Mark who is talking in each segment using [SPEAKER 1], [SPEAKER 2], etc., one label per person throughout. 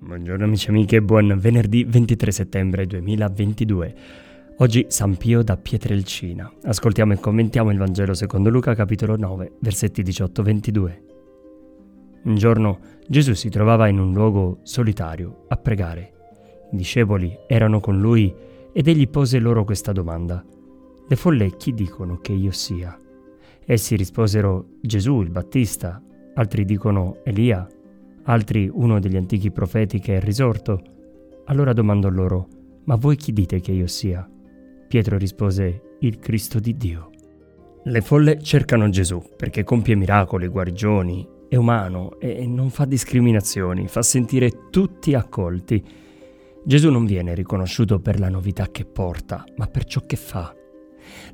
[SPEAKER 1] Buongiorno amici e amiche, buon venerdì 23 settembre 2022. Oggi San Pio da Pietrelcina. Ascoltiamo e commentiamo il Vangelo secondo Luca capitolo 9, versetti 18-22. Un giorno Gesù si trovava in un luogo solitario a pregare. I discepoli erano con lui ed egli pose loro questa domanda. Le folle chi dicono che io sia? Essi risposero Gesù il Battista, altri dicono Elia altri uno degli antichi profeti che è risorto. Allora domandò loro, ma voi chi dite che io sia? Pietro rispose, il Cristo di Dio. Le folle cercano Gesù perché compie miracoli, guarigioni, è umano e non fa discriminazioni, fa sentire tutti accolti. Gesù non viene riconosciuto per la novità che porta, ma per ciò che fa.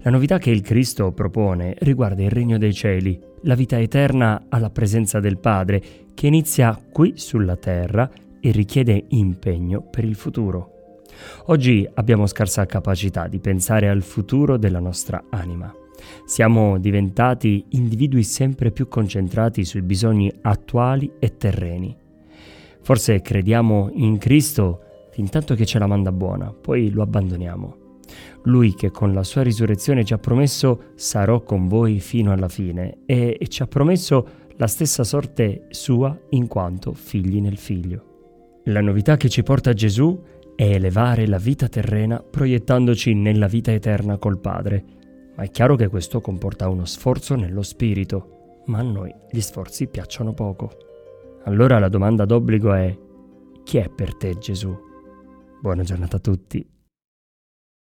[SPEAKER 1] La novità che il Cristo propone riguarda il regno dei cieli, la vita eterna alla presenza del Padre, che inizia qui sulla terra e richiede impegno per il futuro. Oggi abbiamo scarsa capacità di pensare al futuro della nostra anima. Siamo diventati individui sempre più concentrati sui bisogni attuali e terreni. Forse crediamo in Cristo fin tanto che ce la manda buona, poi lo abbandoniamo. Lui che con la sua risurrezione ci ha promesso sarò con voi fino alla fine e, e ci ha promesso la stessa sorte sua in quanto figli nel figlio. La novità che ci porta Gesù è elevare la vita terrena proiettandoci nella vita eterna col Padre, ma è chiaro che questo comporta uno sforzo nello spirito, ma a noi gli sforzi piacciono poco. Allora la domanda d'obbligo è chi è per te Gesù? Buona giornata a tutti